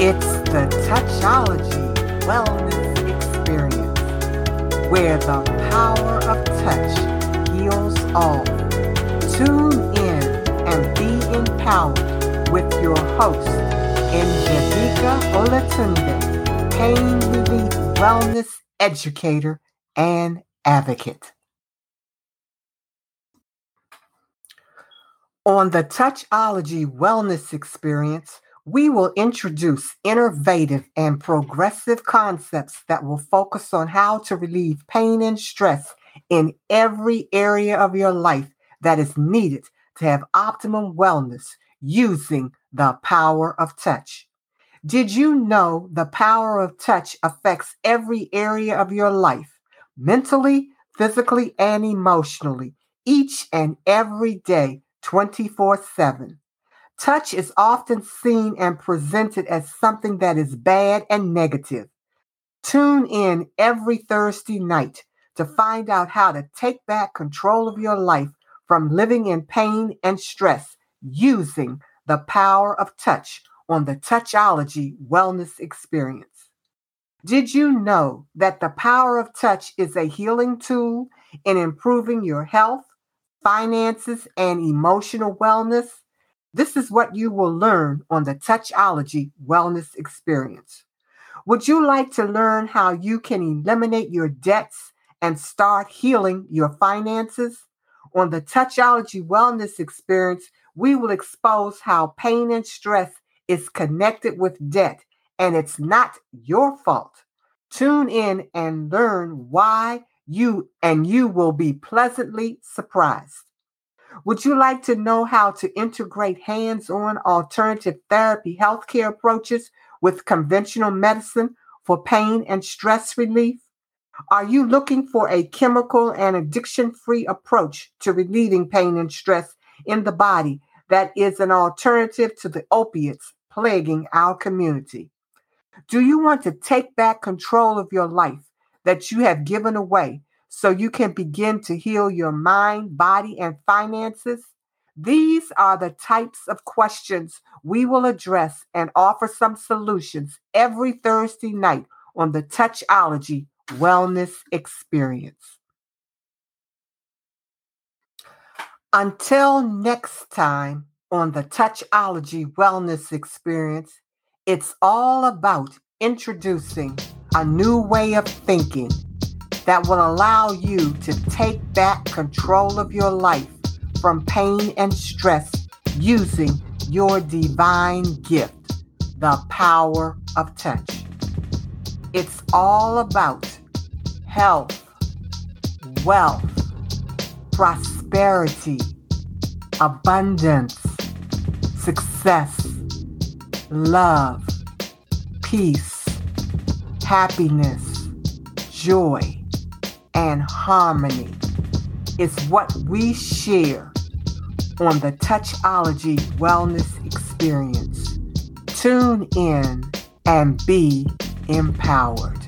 It's the Touchology Wellness Experience, where the power of touch heals all. Tune in and be empowered with your host, Njadika Olatunde, pain relief wellness educator and advocate. On the Touchology Wellness Experience, we will introduce innovative and progressive concepts that will focus on how to relieve pain and stress in every area of your life that is needed to have optimum wellness using the power of touch. Did you know the power of touch affects every area of your life, mentally, physically, and emotionally, each and every day, 24 7? Touch is often seen and presented as something that is bad and negative. Tune in every Thursday night to find out how to take back control of your life from living in pain and stress using the power of touch on the Touchology Wellness Experience. Did you know that the power of touch is a healing tool in improving your health, finances, and emotional wellness? This is what you will learn on the Touchology Wellness Experience. Would you like to learn how you can eliminate your debts and start healing your finances? On the Touchology Wellness Experience, we will expose how pain and stress is connected with debt, and it's not your fault. Tune in and learn why you and you will be pleasantly surprised. Would you like to know how to integrate hands on alternative therapy healthcare approaches with conventional medicine for pain and stress relief? Are you looking for a chemical and addiction free approach to relieving pain and stress in the body that is an alternative to the opiates plaguing our community? Do you want to take back control of your life that you have given away so you can begin to heal your mind, body, and finances? These are the types of questions we will address and offer some solutions every Thursday night on the Touchology Wellness Experience. Until next time on the Touchology Wellness Experience, it's all about introducing a new way of thinking that will allow you to take back control of your life from pain and stress using your divine gift, the power of touch. It's all about health, wealth, prosperity, abundance, success, love, peace, happiness, joy and harmony is what we share on the Touchology Wellness Experience. Tune in and be empowered.